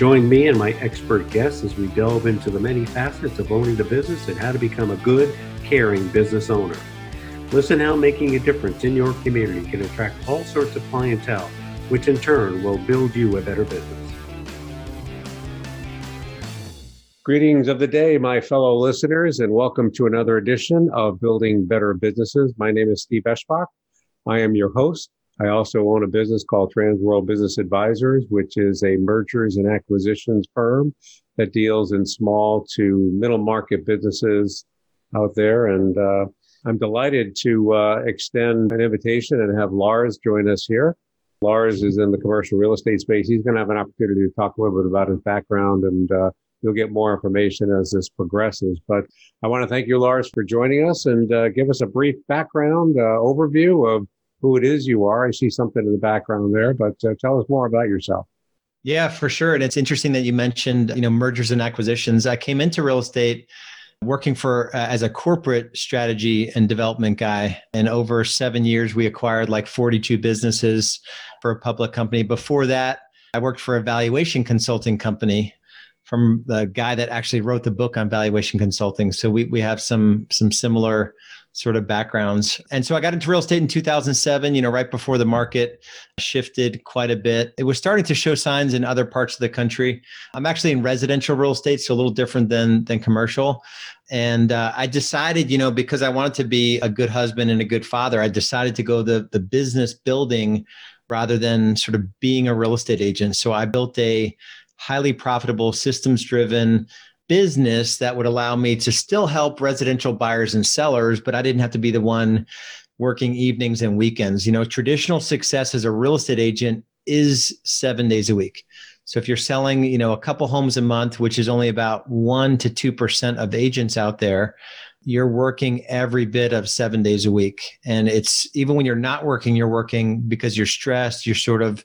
Join me and my expert guests as we delve into the many facets of owning the business and how to become a good, caring business owner. Listen how making a difference in your community can attract all sorts of clientele, which in turn will build you a better business. Greetings of the day, my fellow listeners, and welcome to another edition of Building Better Businesses. My name is Steve Eschbach. I am your host. I also own a business called Transworld Business Advisors, which is a mergers and acquisitions firm that deals in small to middle market businesses out there. And uh, I'm delighted to uh, extend an invitation and have Lars join us here. Lars is in the commercial real estate space. He's going to have an opportunity to talk a little bit about his background and uh, you'll get more information as this progresses. But I want to thank you, Lars, for joining us and uh, give us a brief background uh, overview of who it is you are. I see something in the background there, but uh, tell us more about yourself. Yeah, for sure. And it's interesting that you mentioned, you know, mergers and acquisitions. I came into real estate working for uh, as a corporate strategy and development guy and over 7 years we acquired like 42 businesses for a public company. Before that, I worked for a valuation consulting company from the guy that actually wrote the book on valuation consulting. So we we have some some similar sort of backgrounds. And so I got into real estate in 2007, you know, right before the market shifted quite a bit. It was starting to show signs in other parts of the country. I'm actually in residential real estate, so a little different than than commercial. And uh, I decided, you know, because I wanted to be a good husband and a good father, I decided to go the the business building rather than sort of being a real estate agent. So I built a highly profitable, systems driven business that would allow me to still help residential buyers and sellers, but I didn't have to be the one working evenings and weekends. You know, traditional success as a real estate agent is seven days a week. So if you're selling, you know, a couple homes a month, which is only about one to two percent of agents out there, you're working every bit of seven days a week. And it's even when you're not working, you're working because you're stressed, you're sort of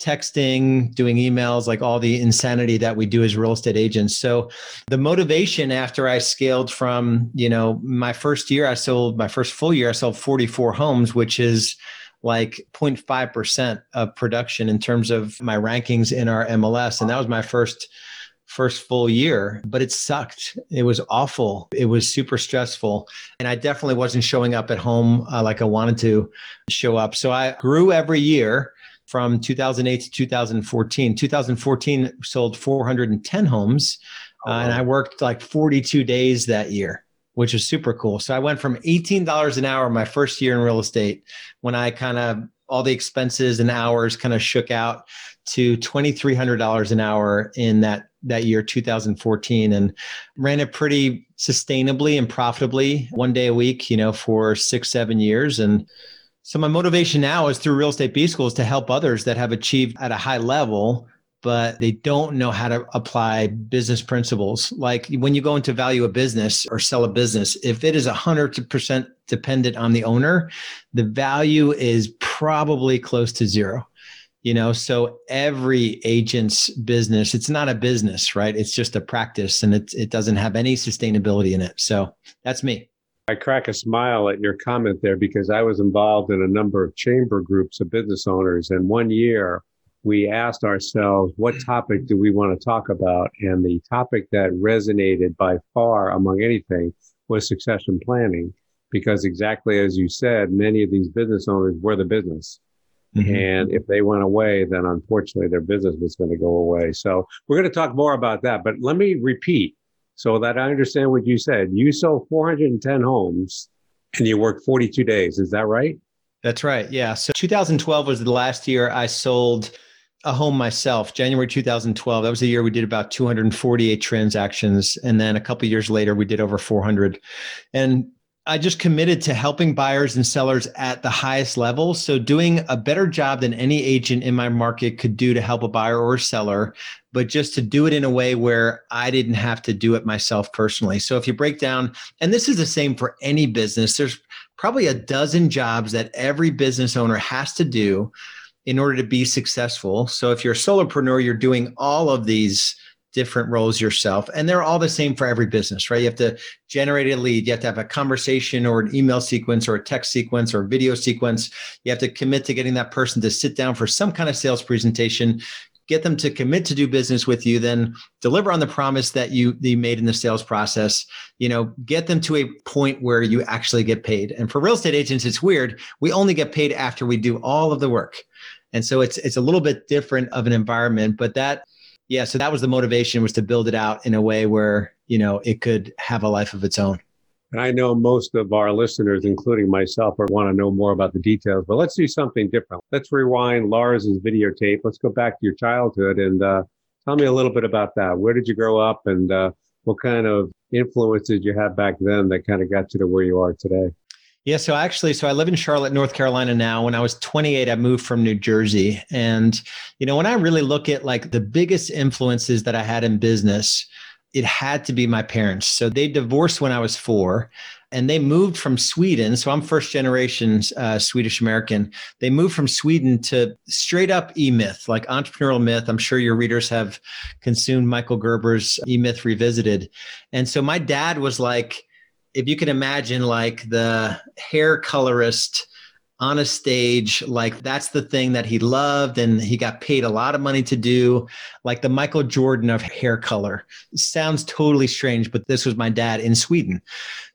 texting, doing emails, like all the insanity that we do as real estate agents. So the motivation after I scaled from, you know, my first year, I sold my first full year, I sold 44 homes, which is like 0.5% of production in terms of my rankings in our MLS. And that was my first first full year, but it sucked. It was awful. It was super stressful. And I definitely wasn't showing up at home uh, like I wanted to show up. So I grew every year from 2008 to 2014. 2014 sold 410 homes, oh, wow. uh, and I worked like 42 days that year, which was super cool. So I went from $18 an hour my first year in real estate when I kind of all the expenses and hours kind of shook out to $2300 an hour in that that year 2014 and ran it pretty sustainably and profitably one day a week you know for 6 7 years and so my motivation now is through real estate B schools to help others that have achieved at a high level, but they don't know how to apply business principles. Like when you go into value a business or sell a business, if it is 100% dependent on the owner, the value is probably close to zero. You know, so every agent's business, it's not a business, right? It's just a practice and it, it doesn't have any sustainability in it. So that's me. I crack a smile at your comment there because I was involved in a number of chamber groups of business owners. And one year we asked ourselves, what topic do we want to talk about? And the topic that resonated by far among anything was succession planning. Because exactly as you said, many of these business owners were the business. Mm-hmm. And if they went away, then unfortunately their business was going to go away. So we're going to talk more about that. But let me repeat so that I understand what you said. You sold 410 homes and you worked 42 days. Is that right? That's right. Yeah. So 2012 was the last year I sold a home myself. January 2012. That was the year we did about 248 transactions. And then a couple years later, we did over 400. And I just committed to helping buyers and sellers at the highest level. So, doing a better job than any agent in my market could do to help a buyer or a seller, but just to do it in a way where I didn't have to do it myself personally. So, if you break down, and this is the same for any business, there's probably a dozen jobs that every business owner has to do in order to be successful. So, if you're a solopreneur, you're doing all of these different roles yourself and they're all the same for every business right? You have to generate a lead you have to have a conversation or an email sequence or a text sequence or video sequence. You have to commit to getting that person to sit down for some kind of sales presentation get them to commit to do business with you then deliver on the promise that you, that you made in the sales process. You know get them to a point where you actually get paid. And for real estate agents it's weird. We only get paid after we do all of the work. And so it's it's a little bit different of an environment but that yeah so that was the motivation was to build it out in a way where you know it could have a life of its own. And i know most of our listeners including myself want to know more about the details but let's do something different. Let's rewind lars's videotape. Let's go back to your childhood and uh, tell me a little bit about that. Where did you grow up and uh, what kind of influences you had back then that kind of got you to where you are today yeah, so actually, so I live in Charlotte, North Carolina now. When I was 28, I moved from New Jersey. And, you know, when I really look at like the biggest influences that I had in business, it had to be my parents. So they divorced when I was four and they moved from Sweden. So I'm first generation uh, Swedish American. They moved from Sweden to straight up E Myth, like entrepreneurial myth. I'm sure your readers have consumed Michael Gerber's E Myth Revisited. And so my dad was like, if you can imagine like the hair colorist on a stage like that's the thing that he loved and he got paid a lot of money to do. Like the michael jordan of hair color sounds totally strange but this was my dad in sweden.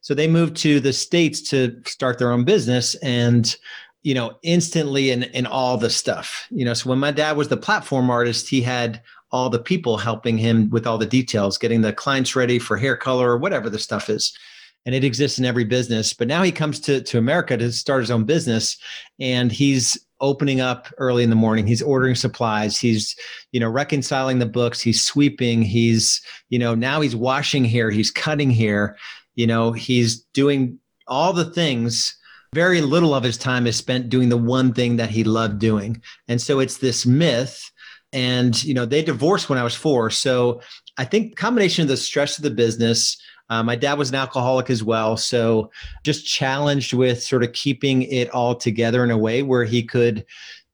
So they moved to the states to start their own business and you know instantly in in all the stuff you know. So when my dad was the platform artist he had all the people helping him with all the details getting the clients ready for hair color or whatever the stuff is and it exists in every business. But now he comes to, to America to start his own business and he's opening up early in the morning. He's ordering supplies. He's, you know, reconciling the books. He's sweeping. He's, you know, now he's washing here He's cutting here You know, he's doing all the things. Very little of his time is spent doing the one thing that he loved doing. And so it's this myth. And, you know, they divorced when I was four. So I think combination of the stress of the business, uh, my dad was an alcoholic as well. So just challenged with sort of keeping it all together in a way where he could,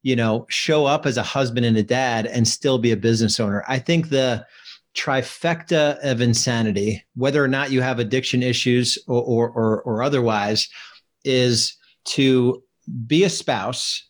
you know, show up as a husband and a dad and still be a business owner. I think the trifecta of insanity, whether or not you have addiction issues or, or, or, or otherwise, is to be a spouse,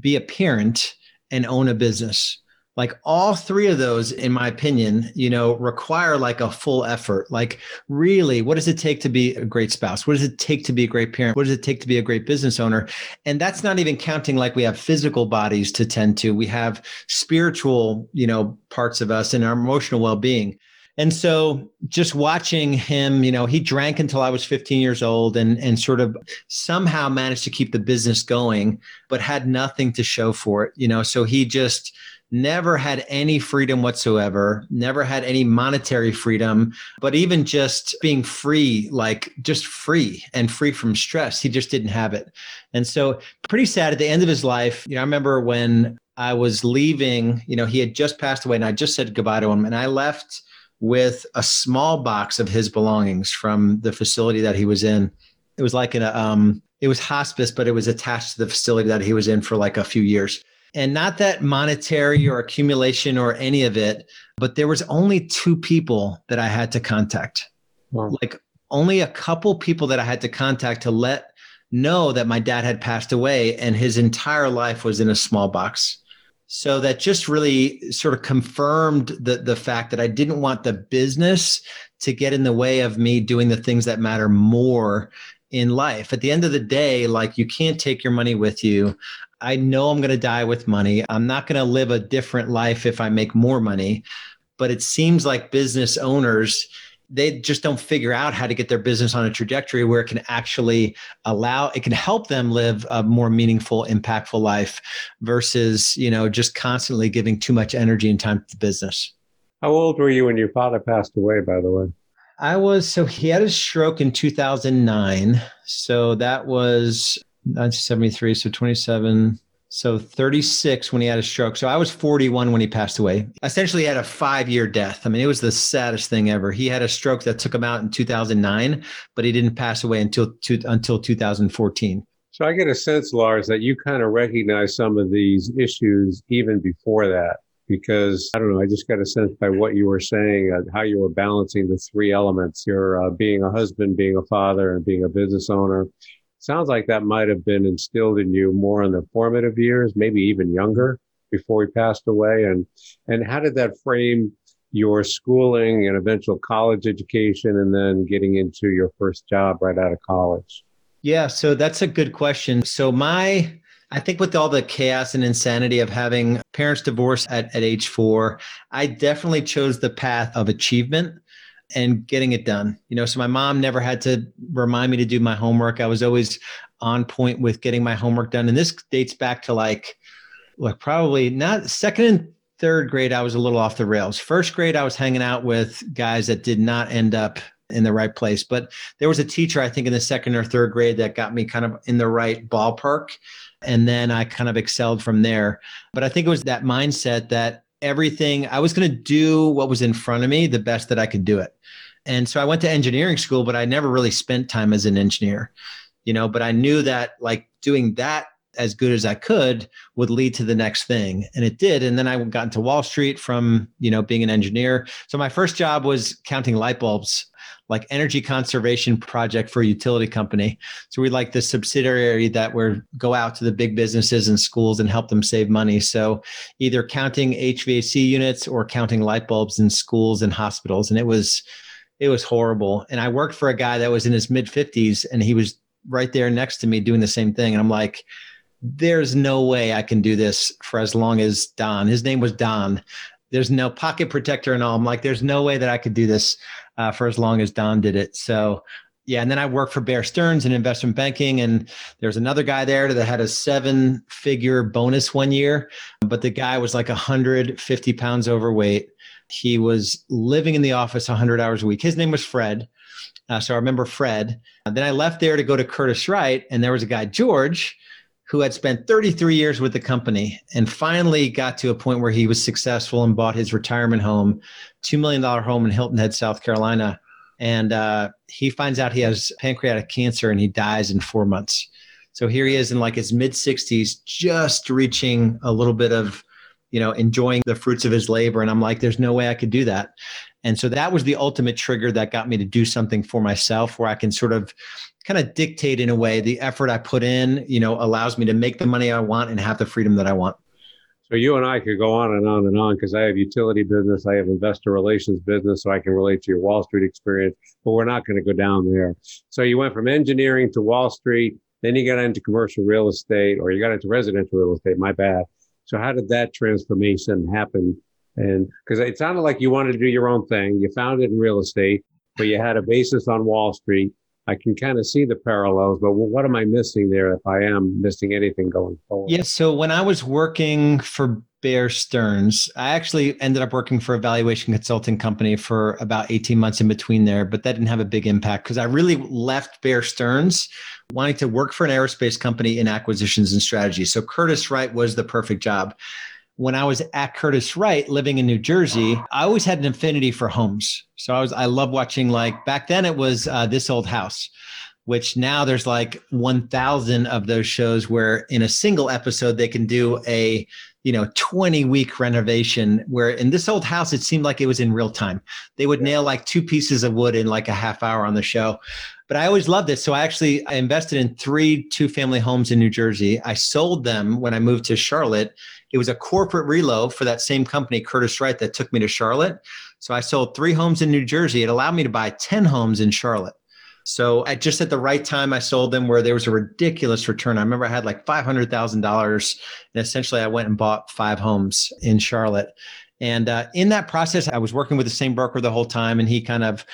be a parent, and own a business like all three of those in my opinion you know require like a full effort. Like really what does it take to be a great spouse? What does it take to be a great parent? What does it take to be a great business owner? And that's not even counting like we have physical bodies to tend to. We have spiritual you know parts of us and our emotional well-being. And so just watching him, you know, he drank until I was 15 years old and and sort of somehow managed to keep the business going, but had nothing to show for it, you know. So he just never had any freedom whatsoever, never had any monetary freedom, but even just being free, like just free and free from stress, he just didn't have it. And so, pretty sad at the end of his life. You know, I remember when I was leaving, you know, he had just passed away and I just said goodbye to him and I left with a small box of his belongings from the facility that he was in. It was like in a um it was hospice, but it was attached to the facility that he was in for like a few years and not that monetary or accumulation or any of it but there was only two people that i had to contact wow. like only a couple people that i had to contact to let know that my dad had passed away and his entire life was in a small box so that just really sort of confirmed the the fact that I didn't want the business to get in the way of me doing the things that matter more in life. At the end of the day, like you can't take your money with you. I know I'm going to die with money. I'm not going to live a different life if I make more money. But it seems like business owners, they just don't figure out how to get their business on a trajectory where it can actually allow it can help them live a more meaningful impactful life versus you know just constantly giving too much energy and time to the business how old were you when your father passed away by the way I was so he had a stroke in 2009. So that was 1973. So 27. So 36 when he had a stroke. So I was 41 when he passed away. Essentially, he had a five year death. I mean, it was the saddest thing ever. He had a stroke that took him out in 2009, but he didn't pass away until until 2014. So I get a sense, Lars, that you kind of recognize some of these issues even before that, because I don't know, I just got a sense by what you were saying, uh, how you were balancing the three elements. You're uh, being a husband, being a father, and being a business owner sounds like that might have been instilled in you more in the formative years, maybe even younger before he passed away. And, and how did that frame your schooling and eventual college education and then getting into your first job right out of college? Yeah, so that's a good question. So my I think with all the chaos and insanity of having parents divorce at, at age four, I definitely chose the path of achievement and getting it done. You know, so my mom never had to remind me to do my homework. I was always on point with getting my homework done. And this dates back to like, like probably not second and third grade, I was a little off the rails. First grade, I was hanging out with guys that did not end up in the right place. But there was a teacher, I think, in the second or third grade that got me kind of in the right ballpark. And then I kind of excelled from there. But I think it was that mindset that everything. I was going to do what was in front of me the best that I could do it. And so I went to engineering school, but I never really spent time as an engineer, you know, but I knew that like doing that as good as I could would lead to the next thing. And it did. And then I got into Wall Street from, you know, being an engineer. So my first job was counting light bulbs like energy conservation project for a utility company. So we like the subsidiary that would go out to the big businesses and schools and help them save money. So either counting HVAC units or counting light bulbs in schools and hospitals. And it was it was horrible. And I worked for a guy that was in his mid 50s and he was right there next to me doing the same thing. And I'm like, there's no way I can do this for as long as Don. His name was Don. There's no pocket protector and all. I'm like, there's no way that I could do this uh, for as long as Don did it. So yeah, and then I worked for Bear Stearns in investment banking, and there's another guy there that had a seven-figure bonus one year, but the guy was like 150 pounds overweight. He was living in the office 100 hours a week. His name was Fred. Uh, so I remember Fred. And then I left there to go to Curtiss-Wright, and there was a guy, George, who had spent 33 years with the company and finally got to a point where he was successful and bought his retirement home, $2 million home in Hilton Head, South Carolina. And uh, he finds out he has pancreatic cancer and he dies in four months. So here he is in like his mid 60s, just reaching a little bit of, you know, enjoying the fruits of his labor. And I'm like, there's no way I could do that. And so that was the ultimate trigger that got me to do something for myself where I can sort of kind of dictate in a way the effort I put in, you know, allows me to make the money I want and have the freedom that I want. So you and I could go on and on and on because I have utility business, I have investor relations business, so I can relate to your Wall Street experience, but we're not going to go down there. So you went from engineering to Wall Street, then you got into commercial real estate or you got into residential real estate, my bad. So how did that transformation happen? And because it sounded like you wanted to do your own thing, you found it in real estate, but you had a basis on Wall Street I can kind of see the parallels, but what am I missing there if I am missing anything going forward? Yeah. So when I was working for Bear Stearns, I actually ended up working for a valuation consulting company for about 18 months in between there, but that didn't have a big impact because I really left Bear Stearns wanting to work for an aerospace company in acquisitions and strategy. So Curtiss-Wright was the perfect job when I was at Curtiss-Wright living in New Jersey, I always had an affinity for homes. So I was I love watching like back then it was uh, this old house, which now there's like 1,000 of those shows where in a single episode they can do a you know 20 week renovation where in this old house it seemed like it was in real time. They would nail like two pieces of wood in like a half hour on the show. But I always loved it. So I actually I invested in three two family homes in New Jersey. I sold them when I moved to Charlotte it was a corporate reload for that same company, Curtiss-Wright, that took me to Charlotte. So I sold three homes in New Jersey. It allowed me to buy 10 homes in Charlotte. So at just at the right time, I sold them where there was a ridiculous return. I remember I had like $500,000 and essentially I went and bought five homes in Charlotte. And uh, in that process, I was working with the same broker the whole time and he kind of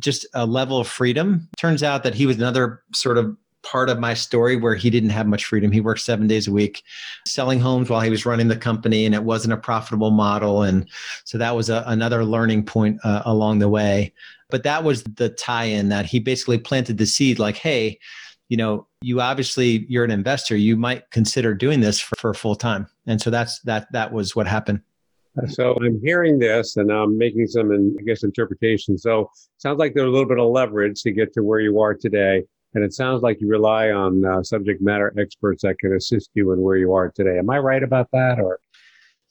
just a level of freedom. Turns out that he was another sort of part of my story where he didn't have much freedom. He worked seven days a week selling homes while he was running the company, and it wasn't a profitable model. And so that was a, another learning point uh, along the way. But that was the tie in that he basically planted the seed like, hey, you know, you obviously you're an investor. You might consider doing this for, for full time. And so that's that that was what happened. So I'm hearing this and I'm making some, I guess, interpretation. So sounds like there's a little bit of leverage to get to where you are today. And it sounds like you rely on uh, subject matter experts that can assist you in where you are today. Am I right about that? Or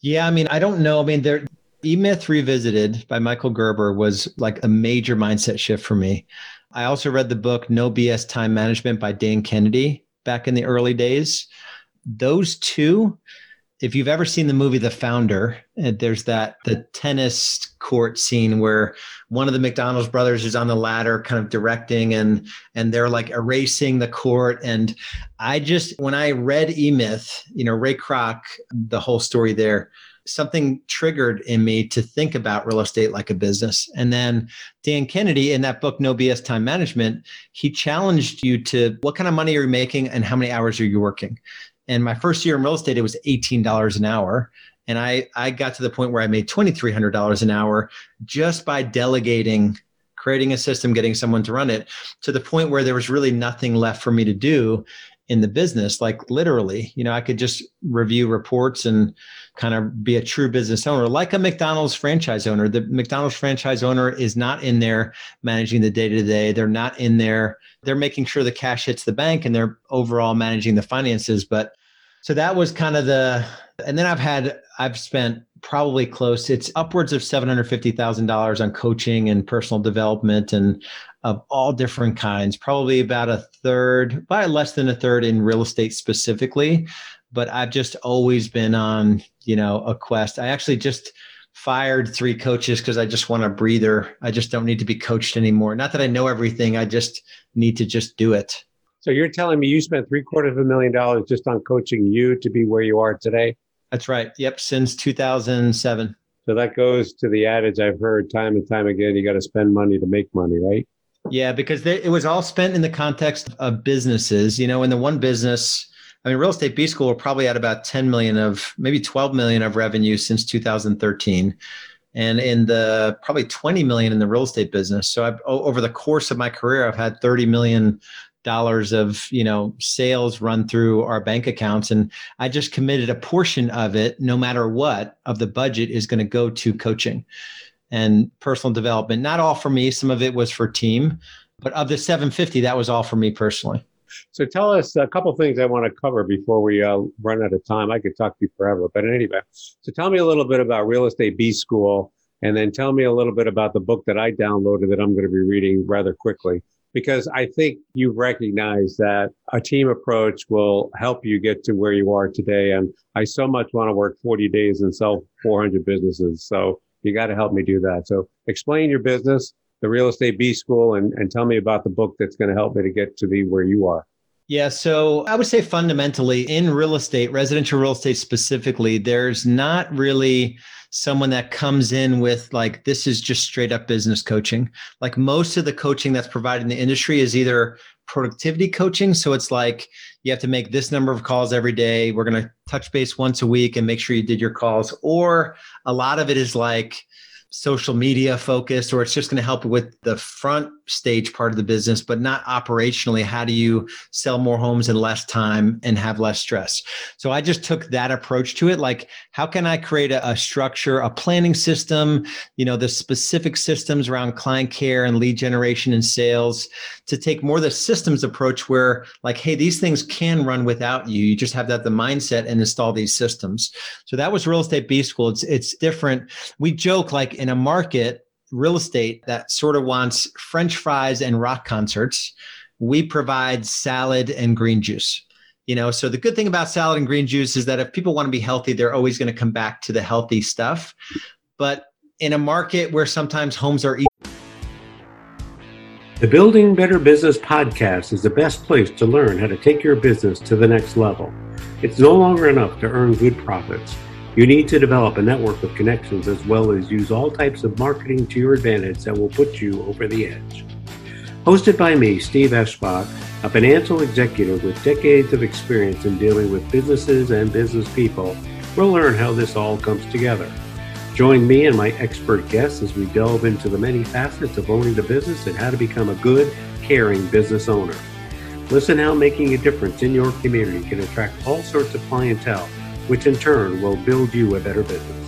yeah, I mean, I don't know. I mean, there E-Myth Revisited by Michael Gerber was like a major mindset shift for me. I also read the book No BS Time Management by Dan Kennedy back in the early days. Those two if you've ever seen the movie The Founder, uh, there's that the tennis court scene where one of the McDonald's brothers is on the ladder, kind of directing, and and they're like erasing the court. And I just when I read E Myth, you know Ray Kroc, the whole story there, something triggered in me to think about real estate like a business. And then Dan Kennedy in that book, No BS Time Management, he challenged you to what kind of money are you making and how many hours are you working? And my first year in real estate, it was $18 an hour. And I, I got to the point where I made $2,300 an hour just by delegating, creating a system, getting someone to run it to the point where there was really nothing left for me to do in the business. Like literally, you know, I could just review reports and kind of be a true business owner, like a McDonald's franchise owner. The McDonald's franchise owner is not in there managing the day to day. They're not in there. They're making sure the cash hits the bank and they're overall managing the finances. But so that was kind of the, and then I've had, I've spent probably close, it's upwards of $750,000 on coaching and personal development and of all different kinds, probably about a third, by less than a third in real estate specifically but I've just always been on, you know, a quest. I actually just fired three coaches because I just want a breather. I just don't need to be coached anymore. Not that I know everything, I just need to just do it. So you're telling me you spent three quarters of a million dollars just on coaching you to be where you are today? That's right. Yep, since 2007. So that goes to the adage I've heard time and time again you got to spend money to make money, right? Yeah, because they, it was all spent in the context of businesses. You know, in the one business, I mean, real estate B school, we're probably at about 10 million of maybe 12 million of revenue since 2013. And in the probably 20 million in the real estate business. So I've, over the course of my career, I've had 30 million dollars of you know sales run through our bank accounts and i just committed a portion of it no matter what of the budget is going to go to coaching and personal development not all for me some of it was for team but of the 750 that was all for me personally so tell us a couple things I want to cover before we uh, run out of time. I could talk to you forever, but anyway, so tell me a little bit about Real Estate B School, and then tell me a little bit about the book that I downloaded that I'm going to be reading rather quickly. Because I think you recognize that a team approach will help you get to where you are today. And I so much want to work 40 days and sell 400 businesses. So you got to help me do that. So explain your business, the real estate B school and, and tell me about the book that's going to help me to get to be where you are. Yeah, so I would say fundamentally in real estate, residential real estate specifically, there's not really someone that comes in with like this is just straight up business coaching. Like most of the coaching that's provided in the industry is either productivity coaching, so it's like you have to make this number of calls every day. We're going to touch base once a week and make sure you did your calls or a lot of it is like social media focused or it's just going to help with the front stage part of the business but not operationally how do you sell more homes in less time and have less stress? So i just took that approach to it like how can i create a, a structure a planning system you know the specific systems around client care and lead generation and sales to take more the systems approach where like hey these things can run without you. You just have that the mindset and install these systems. So that was real estate b school. It's it's different. We joke like in a market, real estate that sort of wants French fries and rock concerts, we provide salad and green juice. You know, so the good thing about salad and green juice is that if people want to be healthy, they're always going to come back to the healthy stuff. But in a market where sometimes homes are the Building Better Business podcast is the best place to learn how to take your business to the next level. It's no longer enough to earn good profits. You need to develop a network of connections as well as use all types of marketing to your advantage that will put you over the edge. Hosted by me, Steve Eschbach, a financial executive with decades of experience in dealing with businesses and business people, we'll learn how this all comes together. Join me and my expert guests as we delve into the many facets of owning a business and how to become a good, caring business owner. Listen how making a difference in your community can attract all sorts of clientele, which in turn will build you a better business.